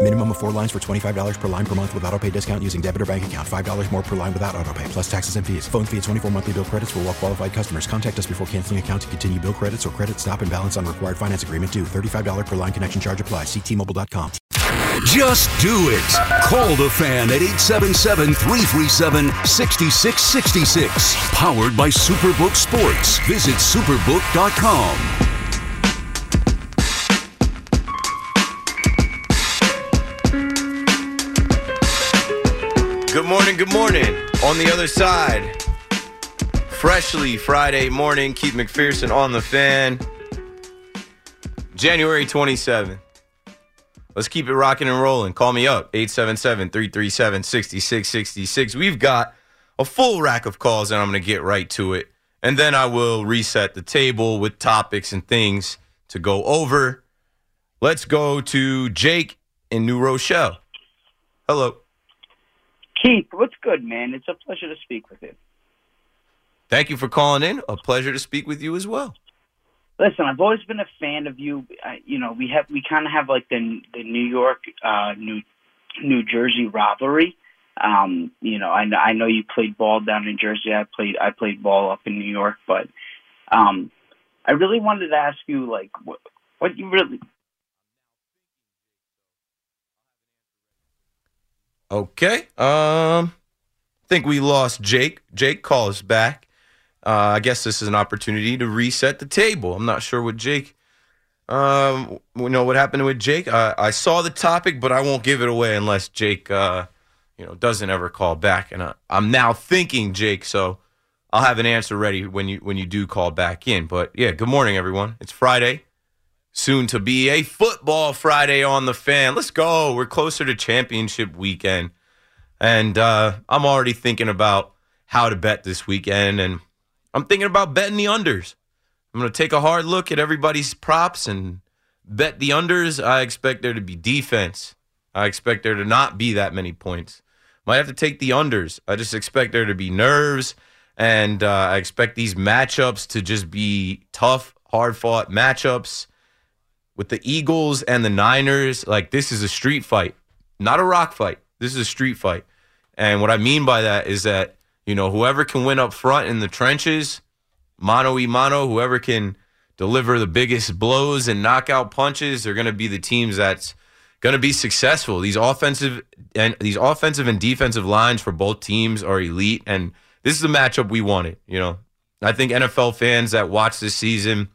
Minimum of four lines for $25 per line per month with auto pay discount using debit or bank account. $5 more per line without auto pay, plus taxes and fees. Phone fee at 24 monthly bill credits for all well qualified customers. Contact us before canceling account to continue bill credits or credit stop and balance on required finance agreement due. $35 per line connection charge apply. Ctmobile.com. Just do it. Call the fan at 877 337 6666. Powered by Superbook Sports. Visit superbook.com. Good morning, good morning. On the other side, freshly Friday morning, Keith McPherson on the fan. January 27th. Let's keep it rocking and rolling. Call me up, 877 337 6666. We've got a full rack of calls, and I'm going to get right to it. And then I will reset the table with topics and things to go over. Let's go to Jake in New Rochelle. Hello. Keith, what's good, man? It's a pleasure to speak with you. Thank you for calling in. A pleasure to speak with you as well. Listen, I've always been a fan of you. Uh, you know, we have we kind of have like the the New York, uh, New New Jersey rivalry. Um, you know, I, I know you played ball down in Jersey. I played I played ball up in New York, but um, I really wanted to ask you, like, what, what you really Okay. Um, I think we lost Jake. Jake calls back. Uh, I guess this is an opportunity to reset the table. I'm not sure what Jake. Um, you know what happened with Jake. Uh, I saw the topic, but I won't give it away unless Jake, uh, you know, doesn't ever call back. And I, I'm now thinking Jake, so I'll have an answer ready when you when you do call back in. But yeah, good morning, everyone. It's Friday soon to be a football Friday on the fan. Let's go. We're closer to championship weekend. And uh, I'm already thinking about how to bet this weekend. And I'm thinking about betting the unders. I'm going to take a hard look at everybody's props and bet the unders. I expect there to be defense. I expect there to not be that many points. Might have to take the unders. I just expect there to be nerves. And uh, I expect these matchups to just be tough, hard fought matchups with the Eagles and the Niners, like this is a street fight, not a rock fight. This is a street fight. And what I mean by that is that, you know, whoever can win up front in the trenches, mano y mano, whoever can deliver the biggest blows and knockout punches they're going to be the teams that's going to be successful. These offensive and these offensive and defensive lines for both teams are elite and this is the matchup we wanted, you know. I think NFL fans that watch this season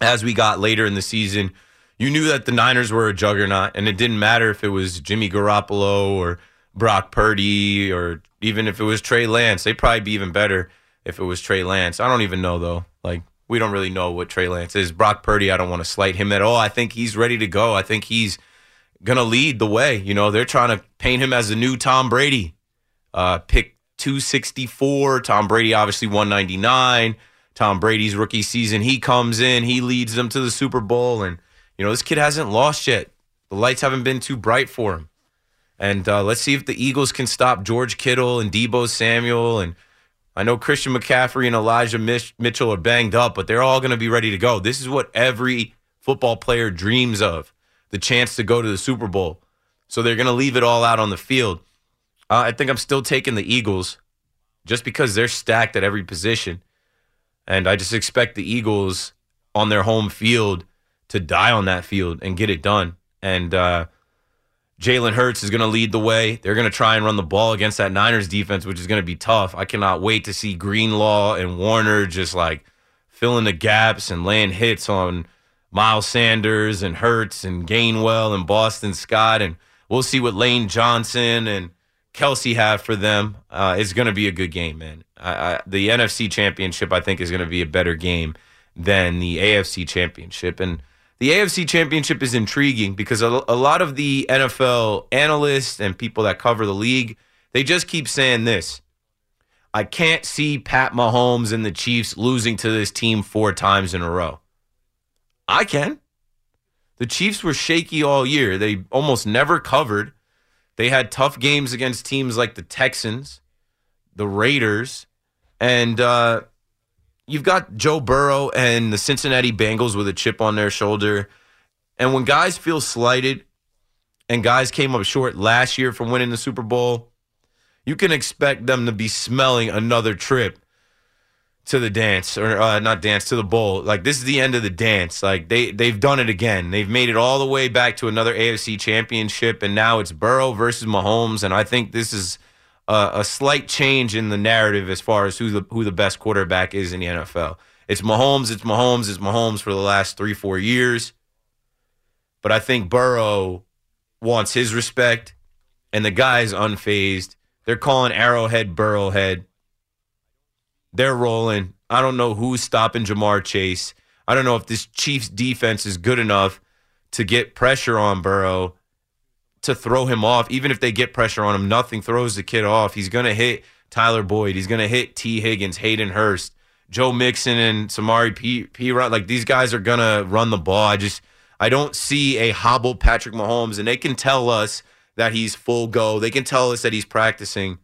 as we got later in the season you knew that the Niners were a juggernaut, and it didn't matter if it was Jimmy Garoppolo or Brock Purdy or even if it was Trey Lance. They'd probably be even better if it was Trey Lance. I don't even know though. Like we don't really know what Trey Lance is. Brock Purdy, I don't want to slight him at all. I think he's ready to go. I think he's gonna lead the way. You know, they're trying to paint him as the new Tom Brady. Uh, pick 264. Tom Brady obviously 199. Tom Brady's rookie season, he comes in, he leads them to the Super Bowl, and you know, this kid hasn't lost yet. The lights haven't been too bright for him. And uh, let's see if the Eagles can stop George Kittle and Deebo Samuel. And I know Christian McCaffrey and Elijah Mitchell are banged up, but they're all going to be ready to go. This is what every football player dreams of the chance to go to the Super Bowl. So they're going to leave it all out on the field. Uh, I think I'm still taking the Eagles just because they're stacked at every position. And I just expect the Eagles on their home field to die on that field and get it done. And uh, Jalen Hurts is going to lead the way. They're going to try and run the ball against that Niners defense, which is going to be tough. I cannot wait to see Greenlaw and Warner just like filling the gaps and laying hits on Miles Sanders and Hurts and Gainwell and Boston Scott. And we'll see what Lane Johnson and Kelce have for them. Uh, it's going to be a good game, man. I, I, the NFC Championship, I think, is going to be a better game than the AFC Championship. And the AFC Championship is intriguing because a, a lot of the NFL analysts and people that cover the league, they just keep saying this. I can't see Pat Mahomes and the Chiefs losing to this team four times in a row. I can. The Chiefs were shaky all year. They almost never covered. They had tough games against teams like the Texans, the Raiders, and uh, you've got Joe Burrow and the Cincinnati Bengals with a chip on their shoulder. And when guys feel slighted and guys came up short last year from winning the Super Bowl, you can expect them to be smelling another trip to the dance or uh, not dance to the bowl. Like this is the end of the dance. Like they they've done it again. They've made it all the way back to another AFC championship, and now it's Burrow versus Mahomes. And I think this is a, a slight change in the narrative as far as who the who the best quarterback is in the NFL. It's Mahomes. It's Mahomes. It's Mahomes for the last three four years. But I think Burrow wants his respect, and the guy's unfazed. They're calling Arrowhead Burrowhead. They're rolling. I don't know who's stopping Ja'Marr Chase. I don't know if this Chiefs defense is good enough to get pressure on Burrow to throw him off. Even if they get pressure on him, nothing throws the kid off. He's going to hit Tyler Boyd. He's going to hit Tee Higgins, Hayden Hurst, Joe Mixon, and Samari P. P- like these guys are going to run the ball. I just I don't see a hobbled Patrick Mahomes, and they can tell us that he's full go. They can tell us that he's practicing.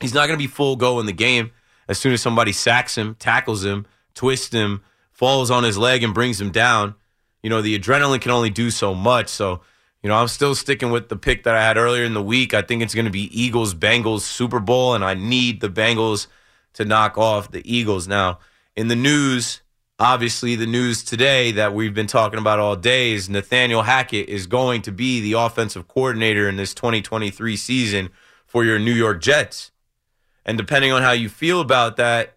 He's not going to be full go in the game. As soon as somebody sacks him, tackles him, twists him, falls on his leg, and brings him down, you know, the adrenaline can only do so much. So, you know, I'm still sticking with the pick that I had earlier in the week. I think it's going to be Eagles Bengals Super Bowl, and I need the Bengals to knock off the Eagles. Now, in the news, obviously, the news today that we've been talking about all day is Nathaniel Hackett is going to be the offensive coordinator in this 2023 season for your New York Jets. And depending on how you feel about that,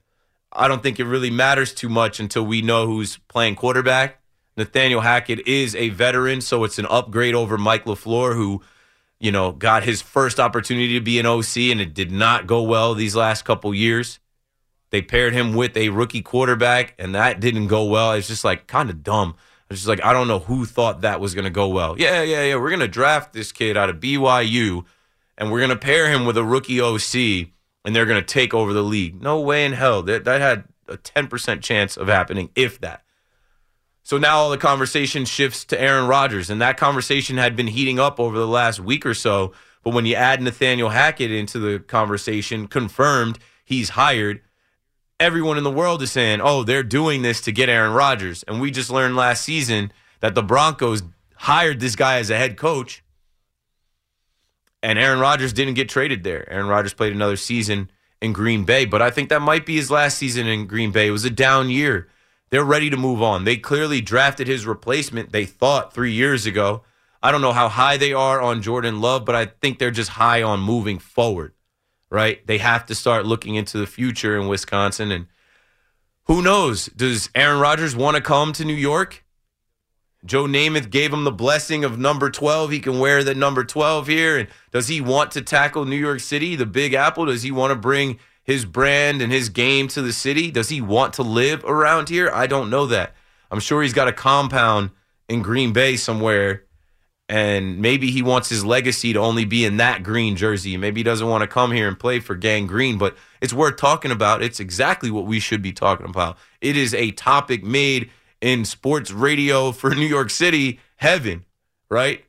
I don't think it really matters too much until we know who's playing quarterback. Nathaniel Hackett is a veteran, so it's an upgrade over Mike LaFleur, who, you know, got his first opportunity to be an OC and it did not go well these last couple years. They paired him with a rookie quarterback, and that didn't go well. It's just like kind of dumb. It's just like I don't know who thought that was going to go well. Yeah, yeah, yeah. We're going to draft this kid out of BYU, and we're going to pair him with a rookie OC and they're going to take over the league. No way in hell. That, that had a 10% chance of happening, if that. So now the conversation shifts to Aaron Rodgers, and that conversation had been heating up over the last week or so. But when you add Nathaniel Hackett into the conversation, confirmed he's hired, everyone in the world is saying, oh, they're doing this to get Aaron Rodgers. And we just learned last season that the Broncos hired this guy as a head coach and Aaron Rodgers didn't get traded there. Aaron Rodgers played another season in Green Bay, but I think that might be his last season in Green Bay. It was a down year. They're ready to move on. They clearly drafted his replacement, they thought three years ago. I don't know how high they are on Jordan Love, but I think they're just high on moving forward, right? They have to start looking into the future in Wisconsin. And who knows? Does Aaron Rodgers want to come to New York? Joe Namath gave him the blessing of number 12. He can wear the number 12 here. And does he want to tackle New York City, the Big Apple? Does he want to bring his brand and his game to the city? Does he want to live around here? I don't know that. I'm sure he's got a compound in Green Bay somewhere. And maybe he wants his legacy to only be in that green jersey. Maybe he doesn't want to come here and play for Gang Green, but it's worth talking about. It's exactly what we should be talking about. It is a topic made in sports radio for New York City heaven, right?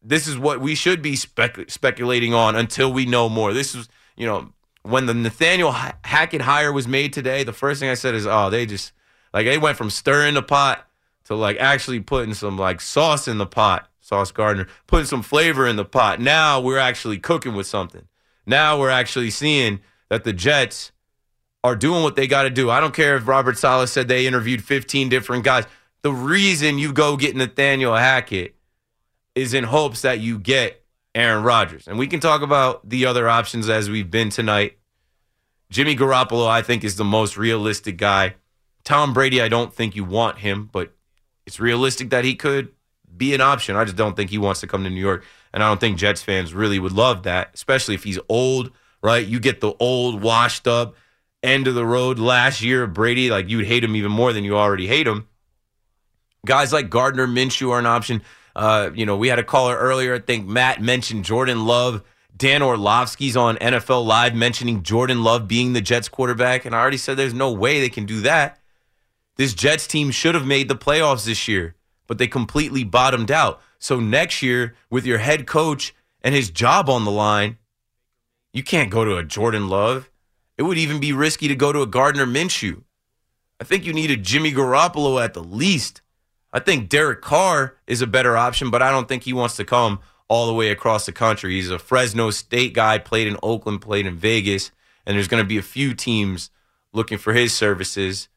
This is what we should be spec- speculating on until we know more. This is, you know, when the Nathaniel Hackett hire was made today, the first thing I said is, oh, they just, like, they went from stirring the pot to like actually putting some like sauce in the pot, Sauce Gardner, putting some flavor in the pot. Now we're actually cooking with something. Now we're actually seeing that the Jets are doing what they got to do. I don't care if Robert Saleh said they interviewed 15 different guys. The reason you go get Nathaniel Hackett is in hopes that you get Aaron Rodgers. And we can talk about the other options as we've been tonight. Jimmy Garoppolo, I think, is the most realistic guy. Tom Brady, I don't think you want him, but it's realistic that he could be an option. I just don't think he wants to come to New York. And I don't think Jets fans really would love that, especially if he's old, right? You get the old, washed up, end of the road last year Brady. Like you'd hate him even more than you already hate him. Guys like Gardner Minshew are an option. Uh, you know, we had a caller earlier. I think Matt mentioned Jordan Love. Dan Orlovsky's on NFL Live mentioning Jordan Love being the Jets quarterback. And I already said there's no way they can do that. This Jets team should have made the playoffs this year, but they completely bottomed out. So next year, with your head coach and his job on the line, you can't go to a Jordan Love. It would even be risky to go to a Gardner Minshew. I think you need a Jimmy Garoppolo at the least. I think Derek Carr is a better option, but I don't think he wants to come all the way across the country. He's a Fresno State guy, played in Oakland, played in Vegas, and there's going to be a few teams looking for his services.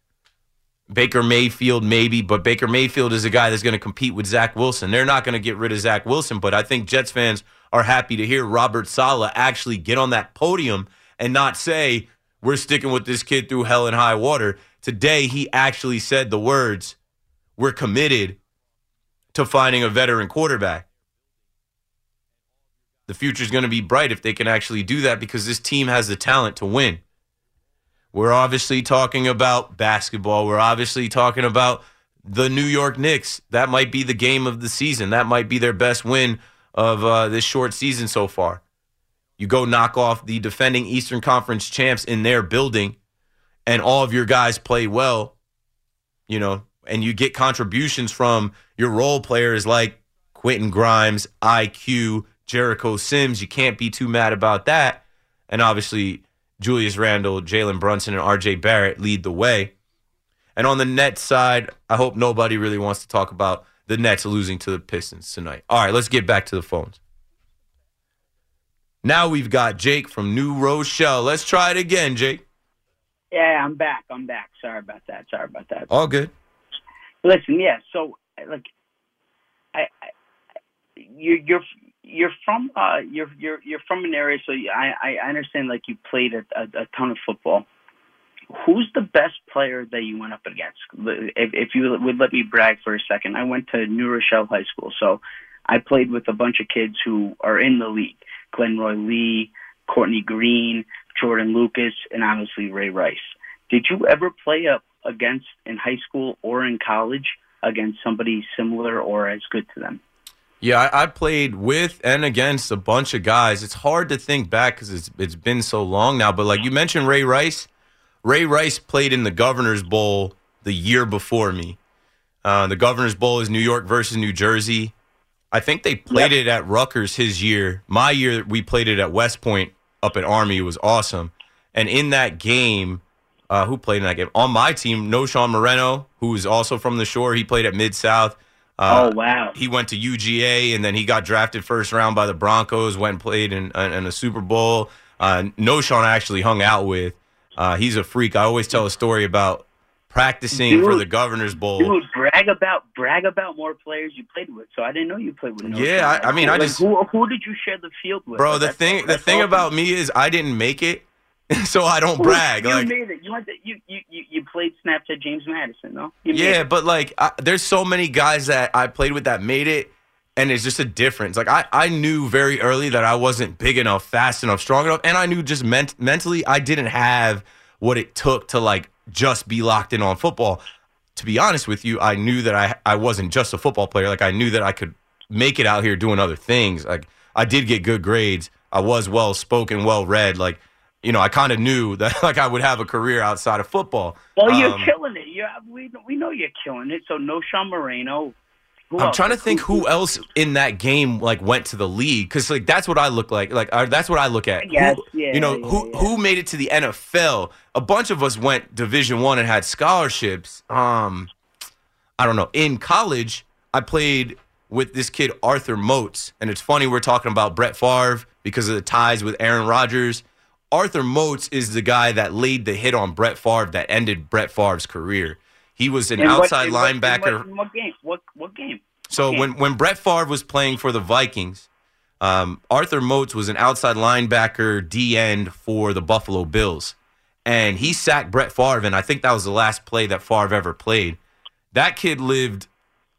Baker Mayfield, maybe, but Baker Mayfield is a guy that's going to compete with Zach Wilson. They're not going to get rid of Zach Wilson, but I think Jets fans are happy to hear Robert Saleh actually get on that podium and not say, we're sticking with this kid through hell and high water. Today, he actually said the words, we're committed to finding a veteran quarterback. The future is going to be bright if they can actually do that because this team has the talent to win. We're obviously talking about basketball. We're obviously talking about the New York Knicks. That might be the game of the season. That might be their best win of uh, this short season so far. You go knock off the defending Eastern Conference champs in their building, and all of your guys play well, you know, and you get contributions from your role players like Quentin Grimes, IQ, Jericho Sims. You can't be too mad about that. And obviously, Julius Randle, Jalen Brunson, and RJ Barrett lead the way. And on the Nets side, I hope nobody really wants to talk about the Nets losing to the Pistons tonight. All right, let's get back to the phones. Now we've got Jake from New Rochelle. Let's try it again, Jake. Yeah, I'm back. I'm back. Sorry about that. Sorry about that. All good. Listen, yeah. So, like, I, I you're you're you're from uh you're you're you're from an area, so I I understand like you played a, a, a ton of football. Who's the best player that you went up against? If, if you would let me brag for a second, I went to New Rochelle High School, so I played with a bunch of kids who are in the league: Glenroy Lee, Courtney Greene, Jordan Lucas, and honestly Ray Rice. Did you ever play up against in high school or in college against somebody similar or as good to them? Yeah, I, I played with and against a bunch of guys. It's hard to think back because it's it's been so long now. But like you mentioned, Ray Rice. Ray Rice played in the Governor's Bowl the year before me. Uh, the Governor's Bowl is New York versus New Jersey. I think they played yep. it at Rutgers his year. My year, we played it at West Point up at Army. It was awesome. And in that game, uh, who played in that game? On my team, Knowshon Moreno, who is also from the shore. He played at Mid South. Uh, oh wow! He went to UGA and then he got drafted first round by the Broncos. Went and played in, in a Super Bowl. Uh, Knowshon I actually hung out with. Uh, he's a freak. I always tell a story about practicing dude, for the Governor's Bowl. Dude, brag about brag about more players you played with. So I didn't know you played with. Knowshon. Yeah, I, I mean, like, I just who, who did you share the field with? Bro, the thing the thing about me is I didn't make it. so I don't brag. You like, made it. You, went to, you, you you you played Snapchat James Madison, no? Yeah, but like, I, there's so many guys that I played with that made it, and it's just a difference. Like, I I knew very early that I wasn't big enough, fast enough, strong enough, and I knew just ment- mentally I didn't have what it took to like just be locked in on football. To be honest with you, I knew that I I wasn't just a football player. Like, I knew that I could make it out here doing other things. Like, I did get good grades. I was well spoken, well read. Like you know, I kind of knew that like I would have a career outside of football. Well, you're Um, killing it. You we we know you're killing it. So Knowshon Moreno. Who I'm else? trying to think who else in that game like went to the league because like that's what I look like. Like uh, that's what I look at. Yes, Who- yeah, you know yeah, who yeah. who made it to the NFL? A bunch of us went Division One and had scholarships. Um, I don't know. In college, I played with this kid Arthur Moats, and it's funny we're talking about Brett Favre because of the ties with Aaron Rodgers. Arthur Moats is the guy that laid the hit on Brett Favre that ended Brett Favre's career. He was an In what- outside in what- in linebacker. what, in what game? What what game? So Okay. when when Brett Favre was playing for the Vikings, um, Arthur Moats was an outside linebacker D end for the Buffalo Bills, and he sacked Brett Favre, and I think that was the last play that Favre ever played. That kid lived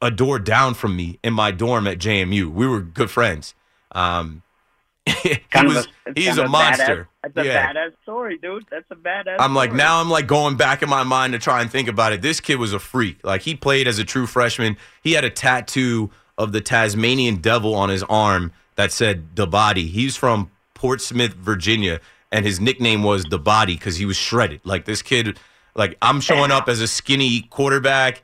a door down from me in my dorm at JMU. We were good friends. Um, he was a, he's a of monster. That's a Yeah. badass story, dude. That's a badass. I'm like story. now I'm like going back in my mind to try and think about it. This kid was a freak. Like he played as a true freshman. He had a tattoo of the Tasmanian devil on his arm that said the body. He's from Portsmouth, Virginia, and his nickname was the body because he was shredded. Like this kid, like I'm showing up as a skinny quarterback,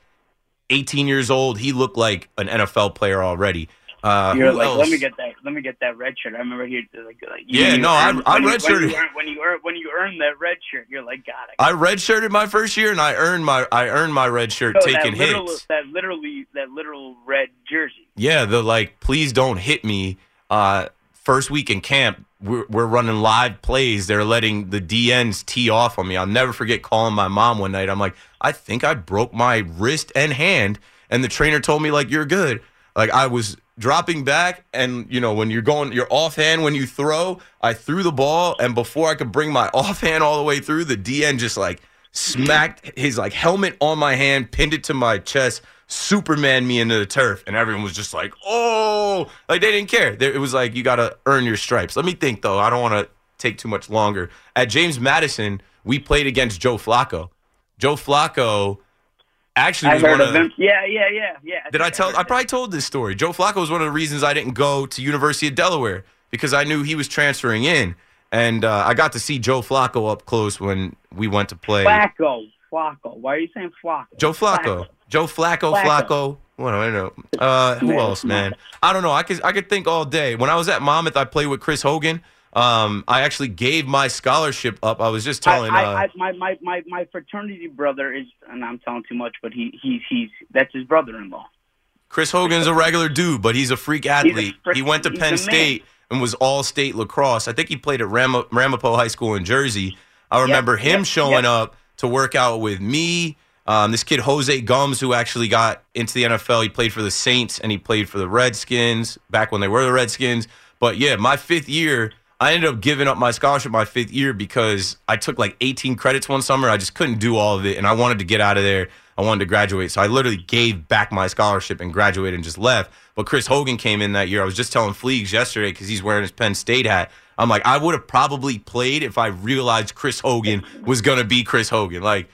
18 years old. He looked like an NFL player already. Uh, You're like, else? let me get that. Let me get that red shirt. I remember here, like, like Yeah, you no, I- earn- I when you- redshirted. when you earn when you earn when you earn that red shirt. You're like, God, I redshirted my first year, and I earned my I earned my red shirt So taking that literal, hits. That literally, that literal red jersey. Yeah, the like, please don't hit me. Uh, first week in camp, we're, we're running live plays. They're letting the DNs tee off on me. I'll never forget calling my mom one night. I'm like, I think I broke my wrist and hand, and the trainer told me like, you're good. Like I was dropping back, and you know when you're going, your offhand when you throw. I threw the ball, and before I could bring my offhand all the way through, the DN just like smacked his like helmet on my hand, pinned it to my chest, Superman me into the turf, and everyone was just like, "Oh!" Like they didn't care. It was like you got to earn your stripes. Let me think though. I don't want to take too much longer. At James Madison, we played against Joe Flacco. Joe Flacco actually was one of him. Yeah, yeah, yeah, yeah. did I tell? I probably told this story. Joe Flacco was one of the reasons I didn't go to University of Delaware because I knew he was transferring in, and uh, I got to see Joe Flacco up close when we went to play. Flacco, Flacco. Why are you saying Flacco? Joe Flacco. Joe Flacco, Flacco. Flacco. What do I know? Uh, who else, man? I don't know. I could I could think all day. When I was at Monmouth, I played with Chris Hogan. Um, I actually gave my scholarship up. I was just telling. I, I, uh, I, my, my, my, my fraternity brother is, and I'm telling too much, but he, he's, he's, that's his brother-in-law. Chris Hogan's a regular dude, but he's a freak athlete. frick- he went to Penn. State and was all state lacrosse. I think he played at Ram- Ramapo High School in Jersey. I remember him yep, showing yep. up to work out with me. Um, this kid Jose Gumbs, who actually got into the NFL, he played for the Saints and he played for the Redskins back when they were the Redskins. But yeah, my fifth year, I ended up giving up my scholarship my fifth year because I took like 18 credits one summer. I just couldn't do all of it, and I wanted to get out of there. I wanted to graduate, so I literally gave back my scholarship and graduated and just left. But Chris Hogan came in that year. I was just telling Fleegs yesterday because he's wearing his Penn State hat. I'm like, I would have probably played if I realized Chris Hogan was gonna be Chris Hogan. Like,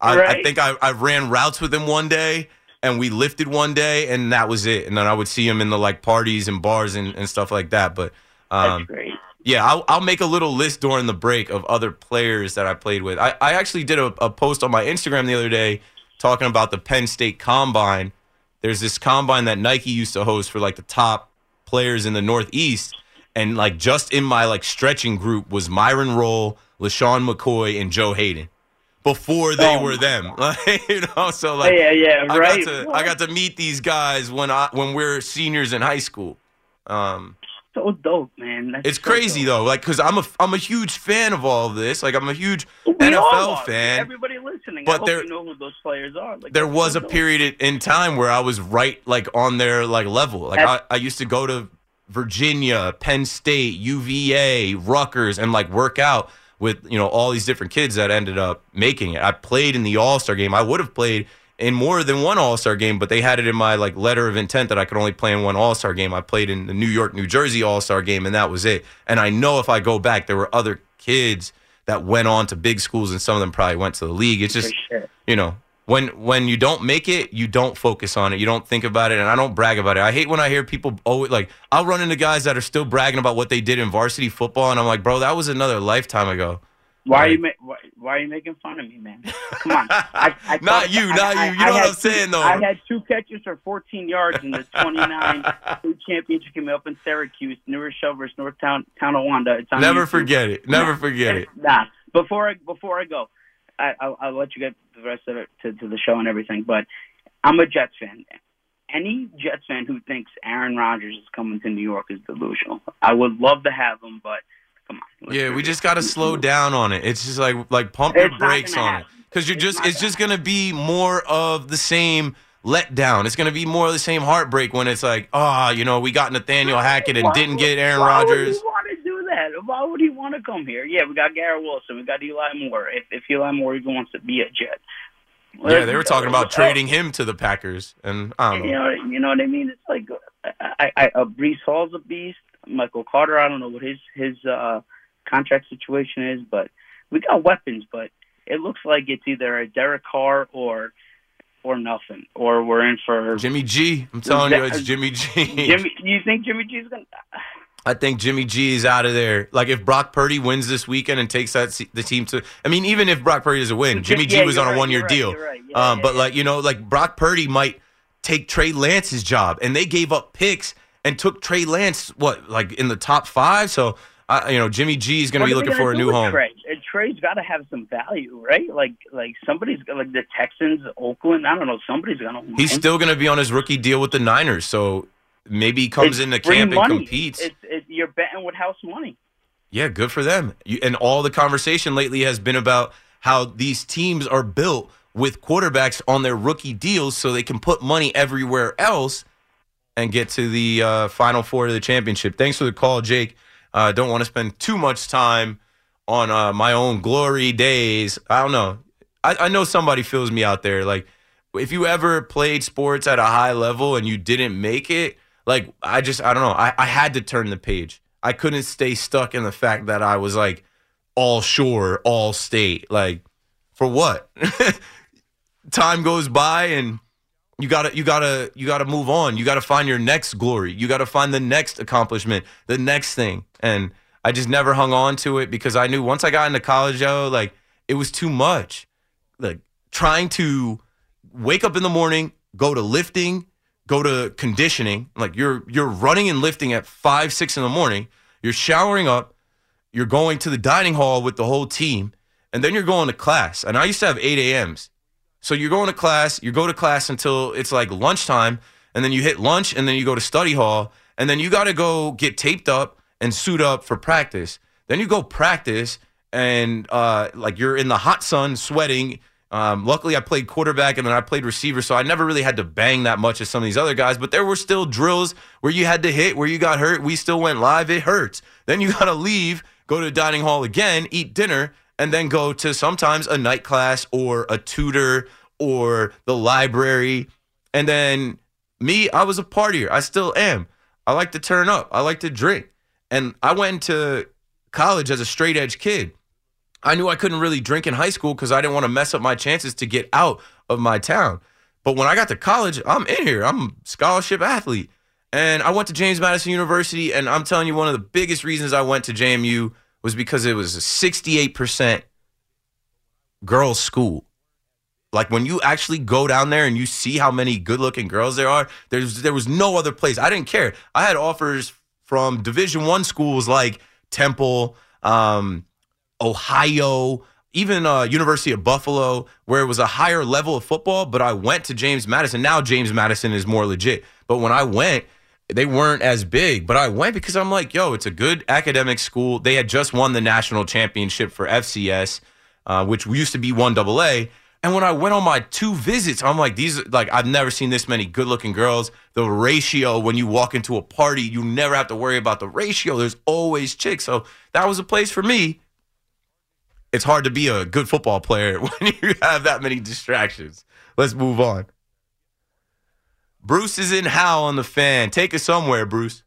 I, I think I, I ran routes with him one day and we lifted one day and that was it. And then I would see him in the like parties and bars and, and stuff like that. But That's um, great. Yeah, I'll, I'll make a little list during the break of other players that I played with. I, I actually did a, a post on my Instagram the other day talking about the Penn State Combine. There's this combine that Nike used to host for like the top players in the Northeast. And like just in my like stretching group was Myron Rolle, LeSean McCoy, and Joe Haden. Before they Oh were them, like you know, so like yeah, yeah, I right. got to I got to meet these guys when I when we're seniors in high school. Um, so dope, man. That's it's so crazy dope. though, like because I'm a I'm a huge fan of all of this. Like I'm a huge We NFL fan. Everybody listening, but I hope there- you know who those players are. Like, there was so a dope. period in time where I was right like on their like level. Like I, I used to go to Virginia, Penn State, UVA, Rutgers, and like work out with you know all these different kids that ended up making it. I played in the All Star game. I would have played in more than one All Star game, but they had it in my like letter of intent that I could only play in one All Star game. I played in the New York, New Jersey All Star game, and that was it. And I know if I go back, there were other kids that went on to big schools, and some of them probably went to the league. It's just sure. you know when when you don't make it you don't focus on it you don't think about it and i don't brag about it i hate when i hear people always like i'll run into guys that are still bragging about what they did in varsity football and i'm like bro that was another lifetime ago Why are you ma- why, why are you making fun of me, man? Come on. I, I Not you, I- not you. You know what had I'm saying, though. I had two catches for 14 yards in the 29 state championship game up in Syracuse, New Rochelle versus North Town Tonawanda. It's on never YouTube. forget it never forget it Nah. Before I before I go, I, I'll, I'll let you get the rest of it to, to the show and everything. But I'm a Jets fan. Any Jets fan who thinks Aaron Rodgers is coming to New York is delusional. I would love to have him, but come on. Yeah, we just got to slow down on it. It's just like like pump your It's brakes on it because you're It's just it's gonna just gonna be more of the same letdown. It's gonna be more of the same heartbreak when it's like, ah, you know, we got Nathaniel Hackett and Why didn't would- get Aaron why Rodgers. Would he want to do that? Why would he want to come here? Yeah, we got Garrett Wilson, we got Eli Moore. If, if Eli Moore even wants to be a Jet, Yeah, they were talking about trading him to the Packers, and I don't You know. know, you know what I mean? It's like I, I, uh, Breece Hall's a beast. Michael Carter, I don't know what his his uh, contract situation is, but we got weapons. But it looks like it's either a Derek Carr or or nothing, or we're in for Jimmy G. I'm telling you, it's Jimmy G. Jimmy. You think Jimmy G's gonna? I think Jimmy G is out of there. Like if Brock Purdy wins this weekend and takes that the team to, I mean, even if Brock Purdy doesn't win, Jimmy G Yeah, was you're on a right, one year right, deal. right. Yeah, um, yeah, but like you know, like Brock Purdy might take Trey Lance's job, and they gave up picks and took Trey Lance what like in the top five. So uh, you know, Jimmy G is going to be looking for a new home. Trey? And Trey's got to have some value, right? Like like somebody's like the Texans, Oakland. I don't know. Somebody's gonna. He's still going to be on his rookie deal with the Niners, so maybe he comes It's into camp and competes. It's, it, you're betting with house money. Yeah, good for them. You, and all the conversation lately has been about how these teams are built with quarterbacks on their rookie deals so they can put money everywhere else and get to the uh, final four of the championship. Thanks for the call, Jake. Uh, don't want to spend too much time on uh, my own glory days. I don't know. I, I know somebody feels me out there. Like, if you ever played sports at a high level and you didn't make it, like, I just, I don't know. I, I had to turn the page. I couldn't stay stuck in the fact that I was like all shore, all state. Like, for what? Time goes by and you gotta you gotta you gotta move on. You gotta find your next glory. You gotta find the next accomplishment, the next thing. And I just never hung on to it because I knew once I got into college, yo, like it was too much. Like trying to wake up in the morning, go to lifting, go to conditioning. Like you're you're running and lifting at five, six in the morning. You're showering up. You're going to the dining hall with the whole team, and then you're going to class. And I used to have eight a.m.s. So you're going to class. You go to class until it's like lunchtime, and then you hit lunch, and then you go to study hall, and then you got to go get taped up and suit up for practice. Then you go practice, and uh, like you're in the hot sun, sweating. Um, luckily, I played quarterback and then I played receiver, so I never really had to bang that much as some of these other guys. But there were still drills where you had to hit, where you got hurt. We still went live. It hurts. Then you got to leave, go to the dining hall again, eat dinner, and then go to sometimes a night class or a tutor or the library. And then me, I was a partier. I still am. I like to turn up. I like to drink. And I went into college as a straight edge kid. I knew I couldn't really drink in high school because I didn't want to mess up my chances to get out of my town. But when I got to college, I'm in here. I'm a scholarship athlete. And I went to James Madison University, and I'm telling you, one of the biggest reasons I went to JMU was because it was a 68% girls' school. Like when you actually go down there and you see how many good-looking girls there are, there's there was no other place. I didn't care. I had offers from Division One schools like Temple, um, Ohio, even uh, University of Buffalo, where it was a higher level of football. But I went to James Madison. Now James Madison is more legit. But when I went, they weren't as big. But I went because I'm like, yo, it's a good academic school. They had just won the national championship for FCS, uh, which used to be one AA. And when I went on my two visits, I'm like, these like I've never seen this many good-looking girls. The ratio when you walk into a party, you never have to worry about the ratio. There's always chicks. So that was a place for me it's hard to be a good football player when you have that many distractions. Let's move on. Bruce is in How on the fan. Take us somewhere, Bruce.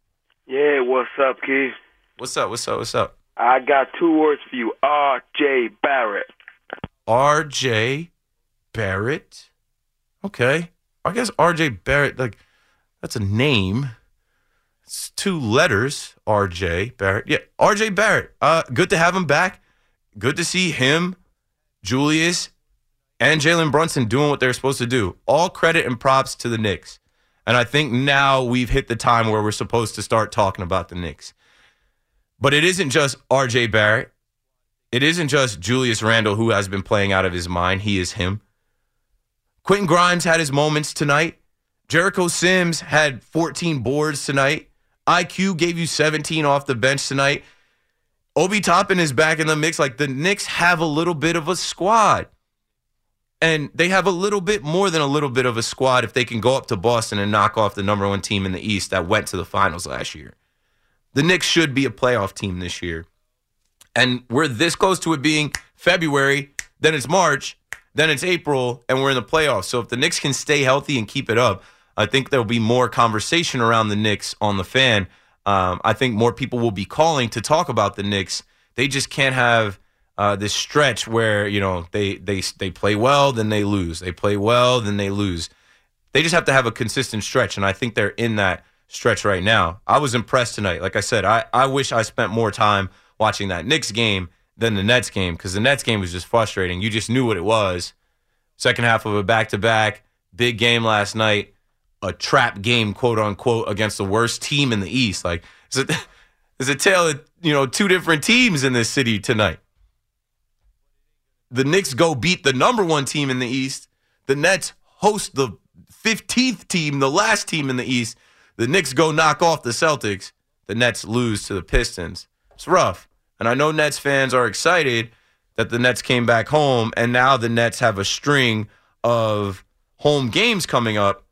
Yeah, what's up, Keith? What's up? What's up? What's up? I got two words for you. R.J. Barrett. R.J. Barrett. Okay. I guess R.J. Barrett, like, that's a name. It's two letters. R.J. Barrett. Yeah, R.J. Barrett. Uh, good to have him back. Good to see him, Julius, and Jalen Brunson doing what they're supposed to do. All credit and props to the Knicks. And I think now we've hit the time where we're supposed to start talking about the Knicks. But it isn't just RJ Barrett. It isn't just Julius Randle who has been playing out of his mind. He is him. Quentin Grimes had his moments tonight. Jericho Sims had 14 boards tonight. IQ gave you 17 off the bench tonight. Obi Toppin is back in the mix. Like the Knicks have a little bit of a squad. And they have a little bit more than a little bit of a squad if they can go up to Boston and knock off the number one team in the East that went to the finals last year. The Knicks should be a playoff team this year. And we're this close to it being February, then it's March, then it's April, and we're in the playoffs. So if the Knicks can stay healthy and keep it up, I think there'll be more conversation around the Knicks on the fan. Um, I think more people will be calling to talk about the Knicks. They just can't have uh, this stretch where you know they they they play well, then they lose. They play well, then they lose. They just have to have a consistent stretch, and I think they're in that stretch right now. I was impressed tonight. Like I said, I, I wish I spent more time watching that Knicks game than the Nets game because the Nets game was just frustrating. You just knew what it was. Second half of a back to back, big game last night a trap game, quote unquote, against the worst team in the East. Like it's a, it's a tale of you know two different teams in this city tonight. The Knicks go beat the number one team in the East. The Nets host the 15th team, the last team in the East. The Knicks go knock off the Celtics. The Nets lose to the Pistons. It's rough. And I know Nets fans are excited that the Nets came back home and now the Nets have a string of home games coming up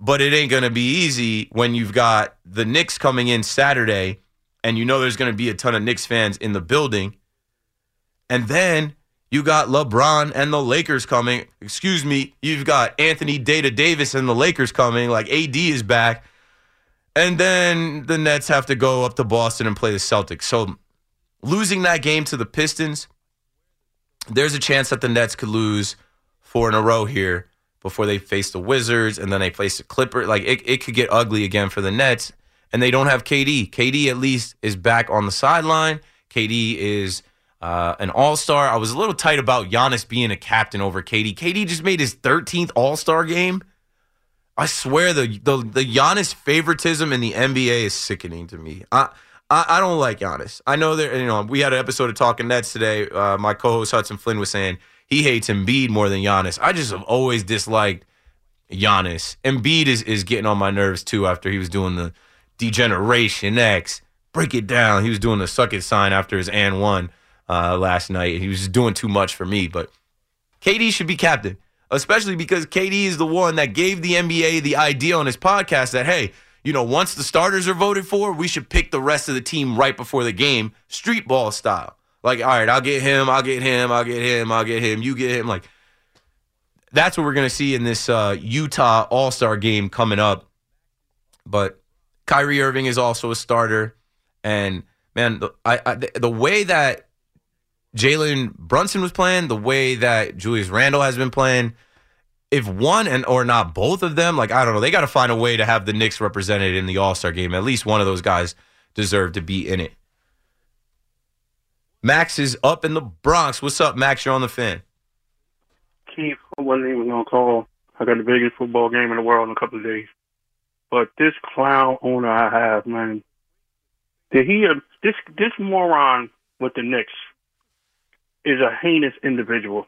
but it ain't going to be easy when you've got the Knicks coming in Saturday and you know there's going to be a ton of Knicks fans in the building. And then you got LeBron and the Lakers coming. Excuse me, you've got Anthony Data Davis and the Lakers coming. Like AD is back. And then the Nets have to go up to Boston and play the Celtics. So losing that game to the Pistons, there's a chance that the Nets could lose four in a row here before they face the Wizards and then they face the Clippers. Like it, it could get ugly again for the Nets. And they don't have KD. KD at least is back on the sideline. KD is uh, an all star. I was a little tight about Giannis being a captain over KD. KD just made his 13th all star game. I swear the, the the Giannis favoritism in the NBA is sickening to me. I, I, I don't like Giannis. I know that you know we had an episode of Talking Nets today. Uh, my co-host Hudson Flynn was saying he hates Embiid more than Giannis. I just have always disliked Giannis. Embiid is, is getting on my nerves too after he was doing the D-Generation X. Break it down. He was doing the suck it sign after his and one uh, last night. He was doing too much for me. But KD should be captain, especially because KD is the one that gave the NBA the idea on his podcast that, hey, you know, once the starters are voted for, we should pick the rest of the team right before the game, street ball style. Like, all right, I'll get him, I'll get him, I'll get him, I'll get him, you get him. Like, that's what we're going to see in this uh, Utah All Star game coming up. But Kyrie Irving is also a starter. And, man, the, I, I, the way that Jalen Brunson was playing, the way that Julius Randle has been playing, if one and or not both of them, like I don't know, they got to find a way to have the Knicks represented in the All Star game. At least one of those guys deserve to be in it. Max is up in the Bronx. What's up, Max? You're on the fan. Keith, I wasn't even gonna call. I got the biggest football game in the world in a couple of days. But this clown owner I have, man, did he uh, this this moron with the Knicks is a heinous individual.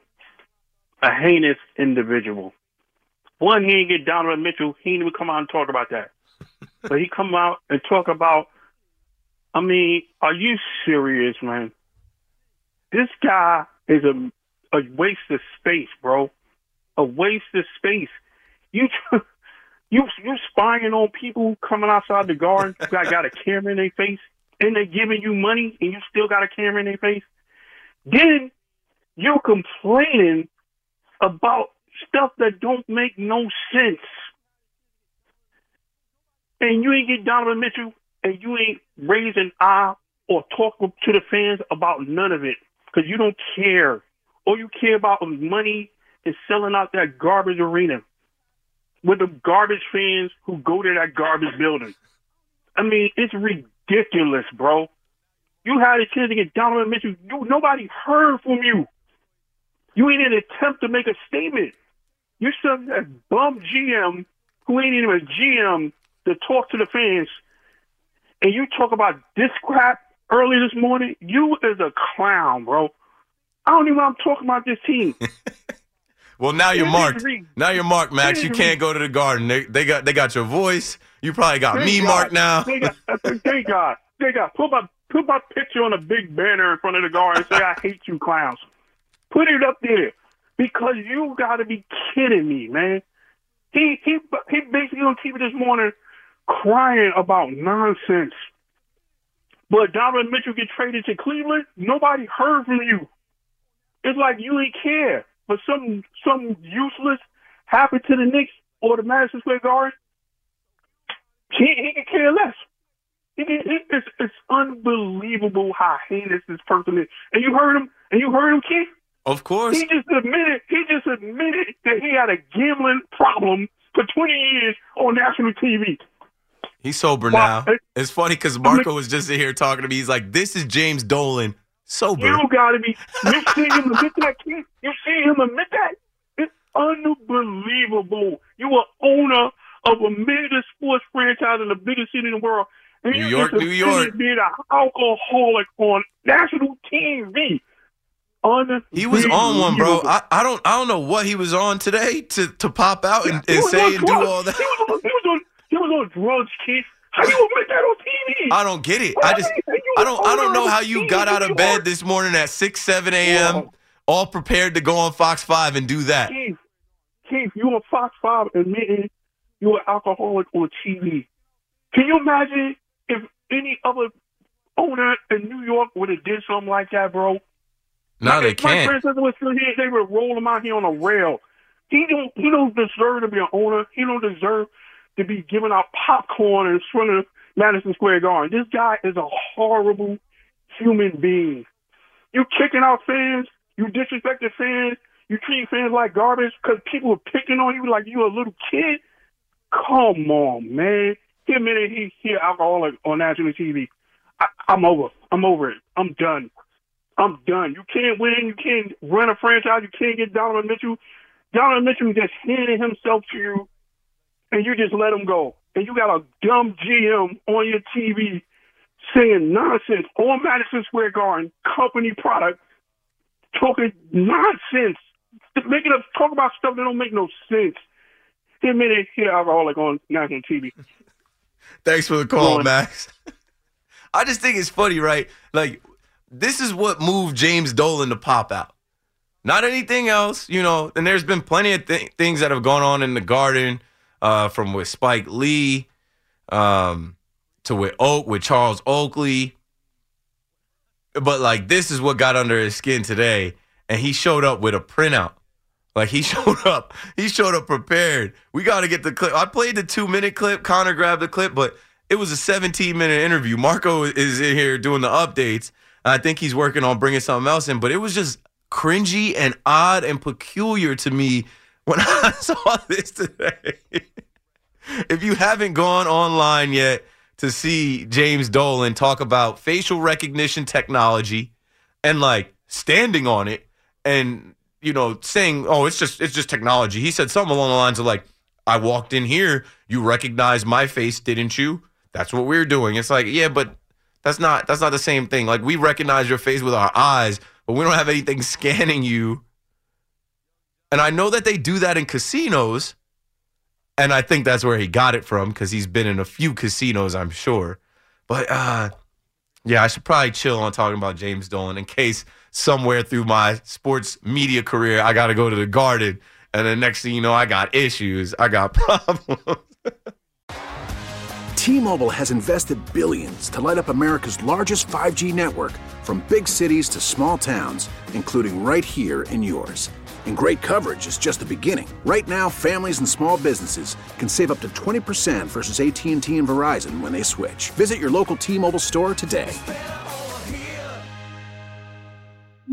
A heinous individual. One, he didn't get Donovan Mitchell. He didn't even come out and talk about that. but he come out and talk about. I mean, are you serious, man? This guy is a a waste of space, bro. A waste of space. You you you spying on people coming outside the garden that got a camera in their face, and they giving you money, and you still got a camera in their face. Then you're complaining about stuff that don't make no sense, and you ain't get Donovan Mitchell, and you ain't raise an eye or talk to the fans about none of it because you don't care. All you care about is money and selling out that garbage arena with the garbage fans who go to that garbage building. I mean, it's ridiculous, bro. You had a chance to get Donovan Mitchell. You, nobody heard from you. You ain't even attempt to make a statement. You sent that bum GM who ain't even a GM to talk to the fans, and you talk about this crap early this morning, you is a clown, bro. I don't even know I'm talking about this team. Well, now you're marked. Now you're marked, Max. You can't go to the garden. They, they got they got your voice. You probably got Thank me God. marked now. They got, they got, they got. Put my put my picture on a big banner in front of the guard and say, "I hate you, clowns." Put it up there because you got to be kidding me, man. He he he basically on TV this morning crying about nonsense. But Donovan Mitchell get traded to Cleveland. Nobody heard from you. It's like you ain't care. But some some useless happened to the Knicks or the Madison Square Garden. He, he could care less. He, he, it's, it's unbelievable how heinous this person is. And you heard him. And you heard him, Keith. Of course. He just admitted. He just admitted that he had a gambling problem for 20 years on national TV. He's sober Wow. now. It's funny because Marco was just in here talking to me. He's like, "This is James Dolan, sober." You gotta be. You see him admit that, Keith? You see him admit that? It's unbelievable. You are owner of a major sports franchise in the biggest city in the world. New you York, New York. Being an alcoholic on national TV. He was on one, bro. I, I don't I don't know what he was on today to, to pop out and, and say and do all that. He was on, he was on, he was on drugs, Keith. How you admit that on TV? I don't get it. I just I don't I don't know how you got out of bed this morning at six seven a.m. all prepared to go on Fox Five and do that. Keith, Keith, you on Fox 5 admitting you're an alcoholic on TV. Can you imagine if any other owner in New York would have did something like that, bro? No, they can't. My predecessor was still here. They would roll him out here on a rail. He don't. He don't deserve to be an owner. He don't deserve to be giving out popcorn in front of Madison Square Garden. This guy is a horrible human being. You kicking out fans. You disrespecting fans. You treat fans like garbage because people are picking on you like you a little kid. Come on, man. He admitted he he alcoholic on national TV. I, I'm over. I'm over it. I'm done. I'm done. You can't win. You can't run a franchise. You can't get Donovan Mitchell. Donovan Mitchell just handed himself to you, and you just let him go. And you got a dumb GM on your TV saying nonsense on Madison Square Garden, company product, talking nonsense, making up talk about stuff that don't make no sense. He he here alcoholic on national TV. Thanks for the call. Max. I just think it's funny, right? Like, this is what moved James Dolan to pop out. Not anything else, you know. And there's been plenty of th- things that have gone on in the garden, uh, from with Spike Lee, um, to with Oak, with Charles Oakley. But like, this is what got under his skin today, and he showed up with a printout. Like he showed up, he showed up prepared. We got to get the clip. I played the two minute clip. Connor grabbed the clip, but it was a 17 minute interview. Marco is in here doing the updates. I think he's working on bringing something else in, but it was just cringy and odd and peculiar to me when I saw this today. if you haven't gone online yet to see James Dolan talk about facial recognition technology and like standing on it and you know saying oh it's just it's just technology. He said something along the lines of like i walked in here you recognized my face didn't you? That's what we're doing. It's like yeah but that's not that's not the same thing. Like we recognize your face with our eyes but we don't have anything scanning you. And i know that they do that in casinos and i think that's where he got it from because he's been in a few casinos i'm sure. But uh yeah, I should probably chill on talking about James Dolan in case somewhere through my sports media career I got to go to the Garden, and the next thing you know, I got issues, I got problems. T-Mobile has invested billions to light up America's largest 5G network from big cities to small towns, including right here in yours. And great coverage is just the beginning. Right now, families and small businesses can save up to 20% versus AT&T and Verizon when they switch. Visit your local T-Mobile store today.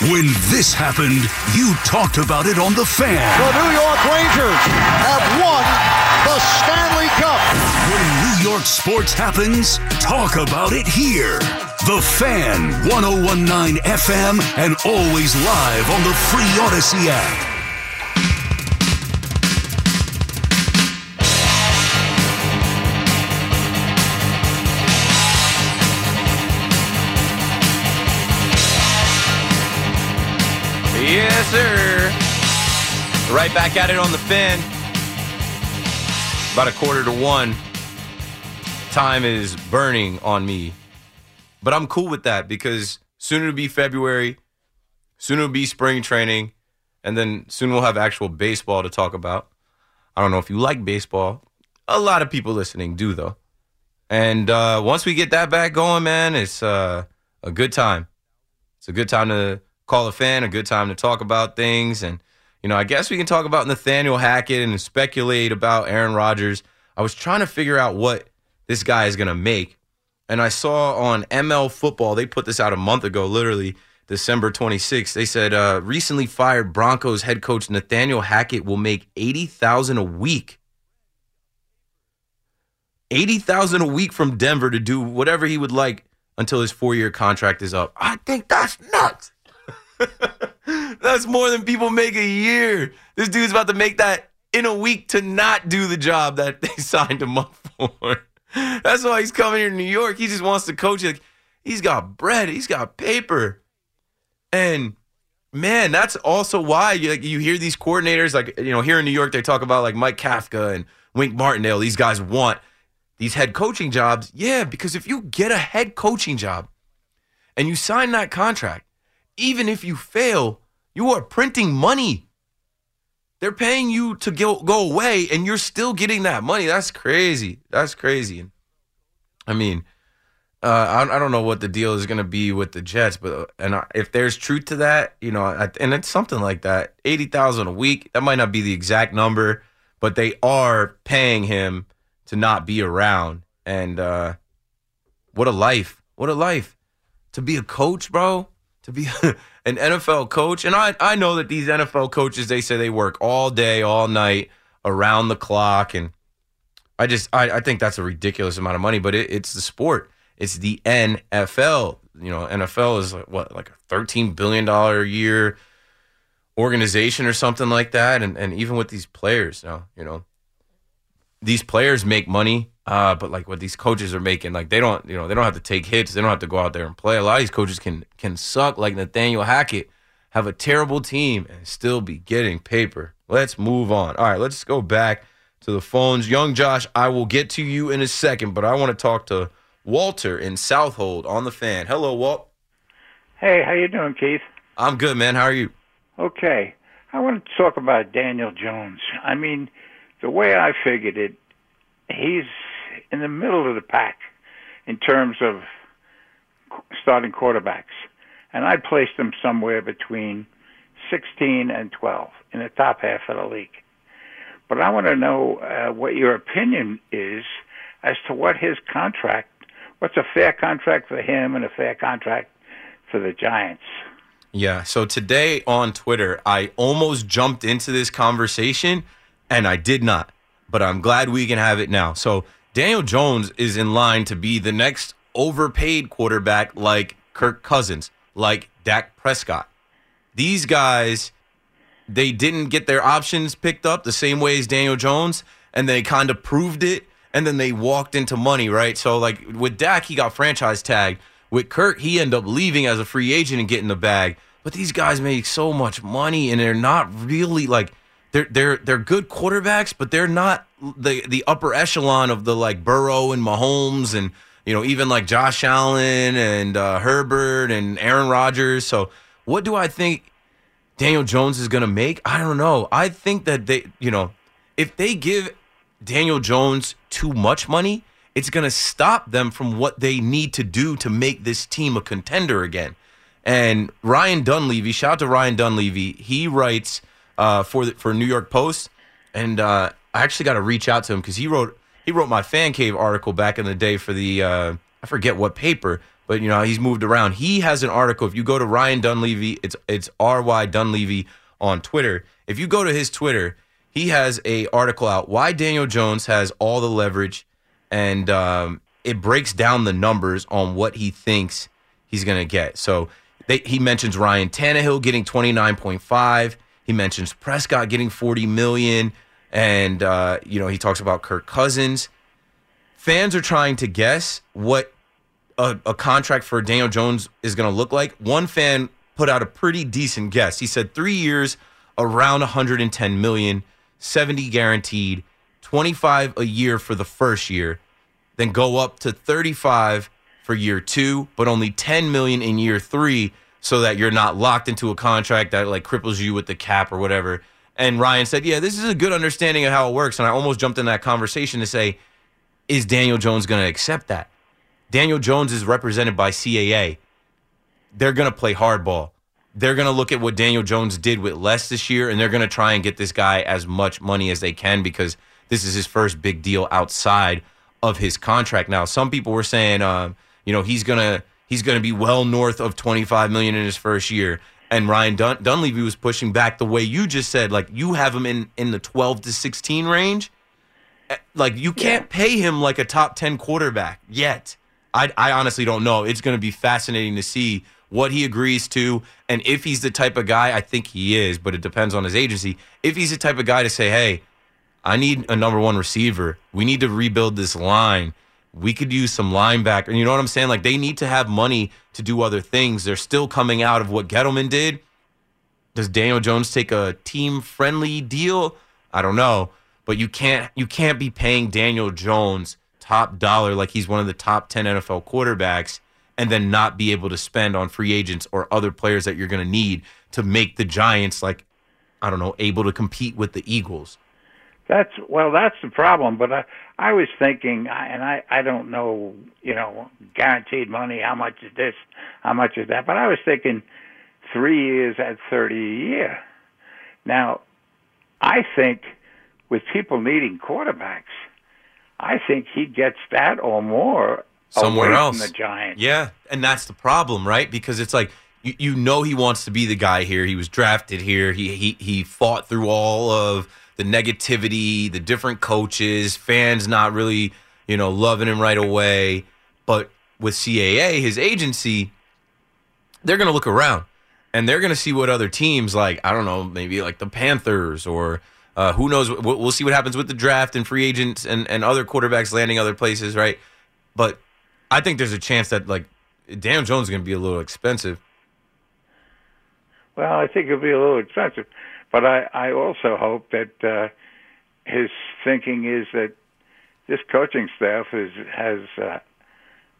When this happened, you talked about it on The Fan. The New York Rangers have won the Stanley Cup. When New York sports happens, talk about it here. The Fan, 1019 FM, and always live on the free Audacy app. Sir. Right back at it on the fan. About a quarter to one. Time is burning on me. But I'm cool with that because soon it'll be February, soon it'll be spring training, and then soon we'll have actual baseball to talk about. I don't know if you like baseball. A lot of people listening do, though. And uh, once we get that back going, man, it's uh, a good time. It's a good time to call a fan, a good time to talk about things. And, you know, I guess we can talk about Nathaniel Hackett and speculate about Aaron Rodgers. I was trying to figure out what this guy is going to make. And I saw on ML Football, they put this out a month ago, literally December 26th. They said uh, recently fired Broncos head coach Nathaniel Hackett will make 80000 a week. 80000 a week from Denver to do whatever he would like until his four year contract is up. I think that's nuts. That's more than people make a year. This dude's about to make that in a week to not do the job that they signed him up for. That's why he's coming here to New York. He just wants to coach. Like, he's got bread. He's got paper. And man, that's also why you, like, you hear these coordinators, like, you know, here in New York, they talk about like Mike Kafka and Wink Martindale. These guys want these head coaching jobs. Yeah, because if you get a head coaching job and you sign that contract, even if you fail, you are printing money. They're paying you to go, go away and you're still getting that money. That's crazy. That's crazy. I mean, uh, I, I, don't know what the deal is going to be with the Jets, but uh, and I, if there's truth to that, you know, I, and it's something like that, eighty thousand a week. That might not be the exact number, but they are paying him to not be around. And uh, what a life! What a life to be a coach, bro to be an NFL coach. And I, I know that these NFL coaches, they say they work all day, all night, around the clock. And I just, I, I think that's a ridiculous amount of money, but it, it's the sport. It's the NFL. You know, NFL is like, what, like a $13 billion a year organization or something like that. And, and even with these players now, you know, these players make money uh, but like what these coaches are making, like they don't, you know, they don't have to take hits. They don't have to go out there and play. A lot of these coaches can can suck like Nathaniel Hackett, have a terrible team and still be getting paper. Let's move on. All right, let's go back to the phones. Young Josh, I will get to you in a second, but I want to talk to Walter in Southold on the fan. Hello, Walt. Hey, how you doing, Keith? I'm good, man. How are you? Okay. I want to talk about Daniel Jones. I mean, the way I figured it, he's in the middle of the pack in terms of starting quarterbacks. And I placed him somewhere between 16 and 12 in the top half of the league. But I want to know uh, what your opinion is as to what his contract, what's a fair contract for him and a fair contract for the Giants. Yeah. So today on Twitter, I almost jumped into this conversation and I did not, but I'm glad we can have it now. So Daniel Jones is in line to be the next overpaid quarterback like Kirk Cousins, like Dak Prescott. These guys, they didn't get their options picked up the same way as Daniel Jones, and they kind of proved it, and then they walked into money, right? So, like with Dak, he got franchise tagged. With Kirk, he ended up leaving as a free agent and getting the bag. But these guys make so much money, and they're not really like they're they're they're good quarterbacks, but they're not the the upper echelon of the like Burrow and Mahomes and you know even like Josh Allen and uh, Herbert and Aaron Rodgers. So what do I think Daniel Jones is going to make? I don't know. I think that they you know if they give Daniel Jones too much money, it's going to stop them from what they need to do to make this team a contender again. And Ryan Dunleavy, shout out to Ryan Dunleavy, he writes uh, for the, for New York Post, and uh, I actually got to reach out to him because he wrote he wrote my fan cave article back in the day for the uh, I forget what paper, but you know he's moved around. He has an article. If you go to Ryan Dunleavy, it's it's R Y Dunleavy on Twitter. If you go to his Twitter, he has a article out why Daniel Jones has all the leverage, and um, it breaks down the numbers on what he thinks he's going to get. So they, he mentions Ryan Tannehill getting twenty nine point five. He mentions Prescott getting 40 million and uh, you know, he talks about Kirk Cousins. Fans are trying to guess what a, a contract for Daniel Jones is going to look like. One fan put out a pretty decent guess. He said 3 years around 110 million, 70 guaranteed, 25 a year for the first year, then go up to 35 for year 2, but only 10 million in year 3 so that you're not locked into a contract that like cripples you with the cap or whatever. And Ryan said, "Yeah, this is a good understanding of how it works." And I almost jumped in that conversation to say, "Is Daniel Jones going to accept that?" Daniel Jones is represented by CAA. They're going to play hardball. They're going to look at what Daniel Jones did with less this year, and they're going to try and get this guy as much money as they can because this is his first big deal outside of his contract. Now, some people were saying, uh, you know, he's going to he's going to be well north of 25 million in his first year. And Ryan Dun- Dunleavy was pushing back the way you just said, like you have him in in the 12 to 16 range. Eh, Like you can't pay him like a top 10 quarterback yet. I, I honestly don't know. It's going to be fascinating to see what he agrees to and if he's the type of guy. I think he is, but it depends on his agency. If he's the type of guy to say, "Hey, I need a number one receiver. We need to rebuild this line." We could use some linebacker. And You know what I'm saying? Like they need to have money to do other things. They're still coming out of what Gettleman did. Does Daniel Jones take a team friendly deal? I don't know, but you can't you can't be paying Daniel Jones top dollar like he's one of the top 10 NFL quarterbacks and then not be able to spend on free agents or other players that you're going to need to make the Giants like I don't know, able to compete with the Eagles. That's well, that's the problem. But I, I was thinking, and I, I don't know, you know, guaranteed money. How much is this? How much is that? But I was thinking, three years at thirty a year. Now, I think with people needing quarterbacks, I think he gets that or more somewhere else. from the Giants. Yeah, and that's the problem, right? Because it's like you, you know he wants to be the guy here. He was drafted here. He he he fought through all of the negativity, the different coaches, fans not really, you know, loving him right away. But with CAA, his agency, they're going to look around and they're going to see what other teams like, I don't know, maybe like the Panthers or uh, who knows. We'll, we'll see what happens with the draft and free agents and, and other quarterbacks landing other places, right? But I think there's a chance that like Dan Jones is going to be a little expensive. Well, I think it'll be a little expensive, but I, I also hope that uh, his thinking is that this coaching staff is, has uh,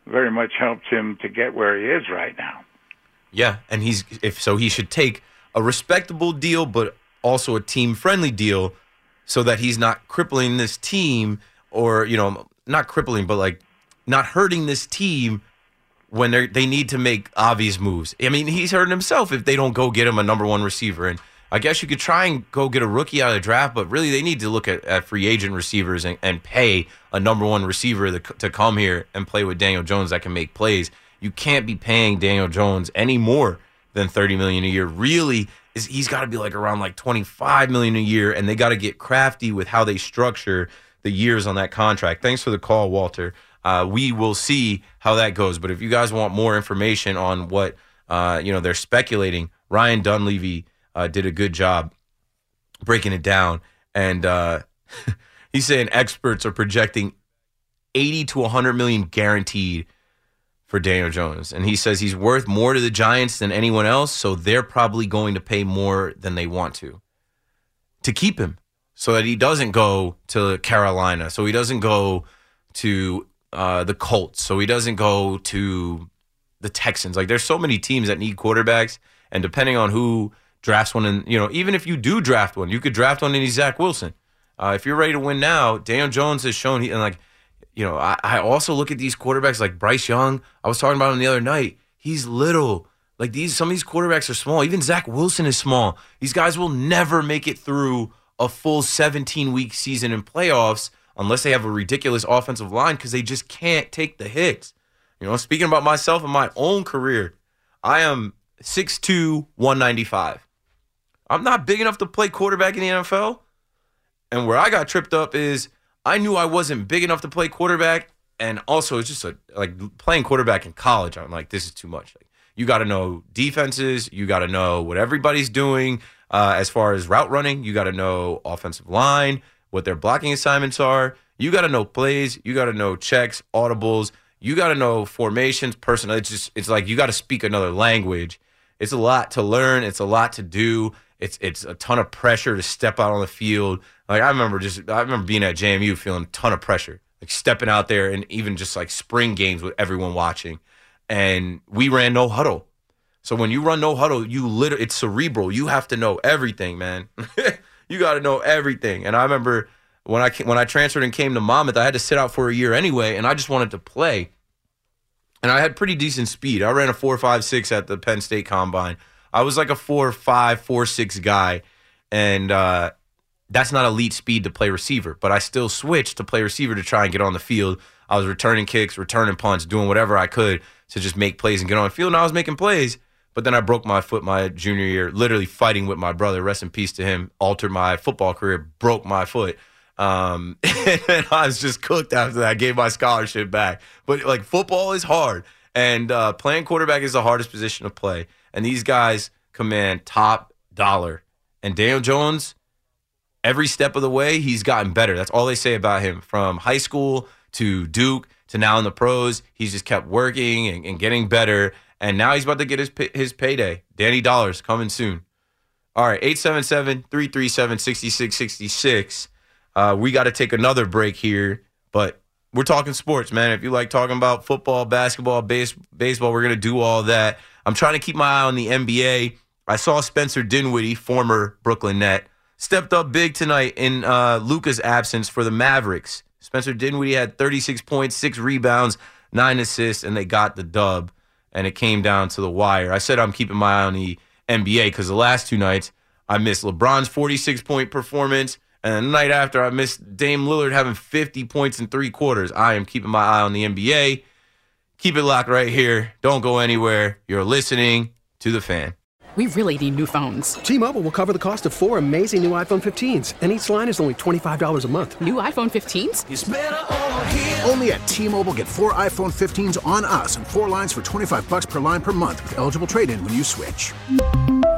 very much helped him to get where he is right now. Yeah, and he's if so he should take a respectable deal, but also a team friendly deal, so that he's not crippling this team, or you know, not crippling, but like not hurting this team when they they need to make obvious moves. I mean, he's hurting himself if they don't go get him a number one receiver. And I guess you could try and go get a rookie out of the draft, but really they need to look at, at free agent receivers and, and pay a number one receiver to, to come here and play with Daniel Jones that can make plays. You can't be paying Daniel Jones any more than 30 million a year. Really, is he's got to be like around like 25 million a year, and they got to get crafty with how they structure the years on that contract. Thanks for the call, Walter. Uh, we will see how that goes. But if you guys want more information on what uh, you know they're speculating, Ryan Dunleavy uh, did a good job breaking it down, and uh, he's saying experts are projecting 80 to 100 million guaranteed for Daniel Jones. And he says he's worth more to the Giants than anyone else, so they're probably going to pay more than they want to to keep him so that he doesn't go to Carolina, so he doesn't go to uh, the Colts, so he doesn't go to the Texans. Like there's so many teams that need quarterbacks, and depending on who drafts one, and you know, even if you do draft one, you could draft one in Zach Wilson. Uh, if you're ready to win now, Daniel Jones has shown he and like you know, I, I also look at these quarterbacks like Bryce Young. I was talking about him the other night. He's little. Like these, some of these quarterbacks are small. Even Zach Wilson is small. These guys will never make it through a full 17 week season in playoffs unless they have a ridiculous offensive line because they just can't take the hits. You know, speaking about myself and my own career, I am 6'2, 195. I'm not big enough to play quarterback in the NFL. And where I got tripped up is I knew I wasn't big enough to play quarterback, and also it's just a, like playing quarterback in college. I'm like, this is too much. Like, you got to know defenses. You got to know what everybody's doing uh, as far as route running. You got to know offensive line, what their blocking assignments are. You got to know plays. You got to know checks, audibles. You got to know formations, personnel. It's just it's like you got to speak another language. It's a lot to learn. It's a lot to do. It's it's a ton of pressure to step out on the field. Like I remember just I remember being at JMU feeling a ton of pressure, like stepping out there and even just like spring games with everyone watching. And we ran no huddle. So when you run no huddle, you literally it's cerebral. You have to know everything, man. you got to know everything. And I remember when I when I transferred and came to Monmouth, I had to sit out for a year anyway, and I just wanted to play. And I had pretty decent speed. I ran a four five six at the Penn State Combine. I was like a four five four six guy, and uh, that's not elite speed to play receiver, but I still switched to play receiver to try and get on the field. I was returning kicks, returning punts, doing whatever I could to just make plays and get on the field. And I was making plays, but then I broke my foot my junior year, literally fighting with my brother. Rest in peace to him. Altered my football career, broke my foot. Um, and I was just cooked after that. I gave my scholarship back. But like football is hard, and uh, playing quarterback is the hardest position to play. And these guys command top dollar. And Daniel Jones every step of the way, he's gotten better. That's all they say about him from high school to Duke to now in the pros. He's just kept working and, and getting better. And now he's about to get his, his payday. Danny Dollars coming soon. All right, 877 337 6666. Uh, we got to take another break here, but we're talking sports, man. If you like talking about football, basketball, base, baseball, we're going to do all that. I'm trying to keep my eye on the NBA. I saw Spencer Dinwiddie, former Brooklyn Net, stepped up big tonight in uh, Luka's absence for the Mavericks. Spencer Dinwiddie had 36 points, six rebounds, nine assists, and they got the dub. And it came down to the wire. I said I'm keeping my eye on the NBA because the last two nights I missed LeBron's 46 point performance, and the night after I missed Dame Lillard having 50 points in three quarters. I am keeping my eye on the NBA. Keep it locked right here. Don't go anywhere. You're listening to the fan. We really need new phones. T Mobile will cover the cost of four amazing new iPhone 15s, and each line is only $25 a month. New iPhone 15s? Only at T Mobile get four iPhone 15s on us and four lines for 25 bucks per line per month with eligible trade in when you switch.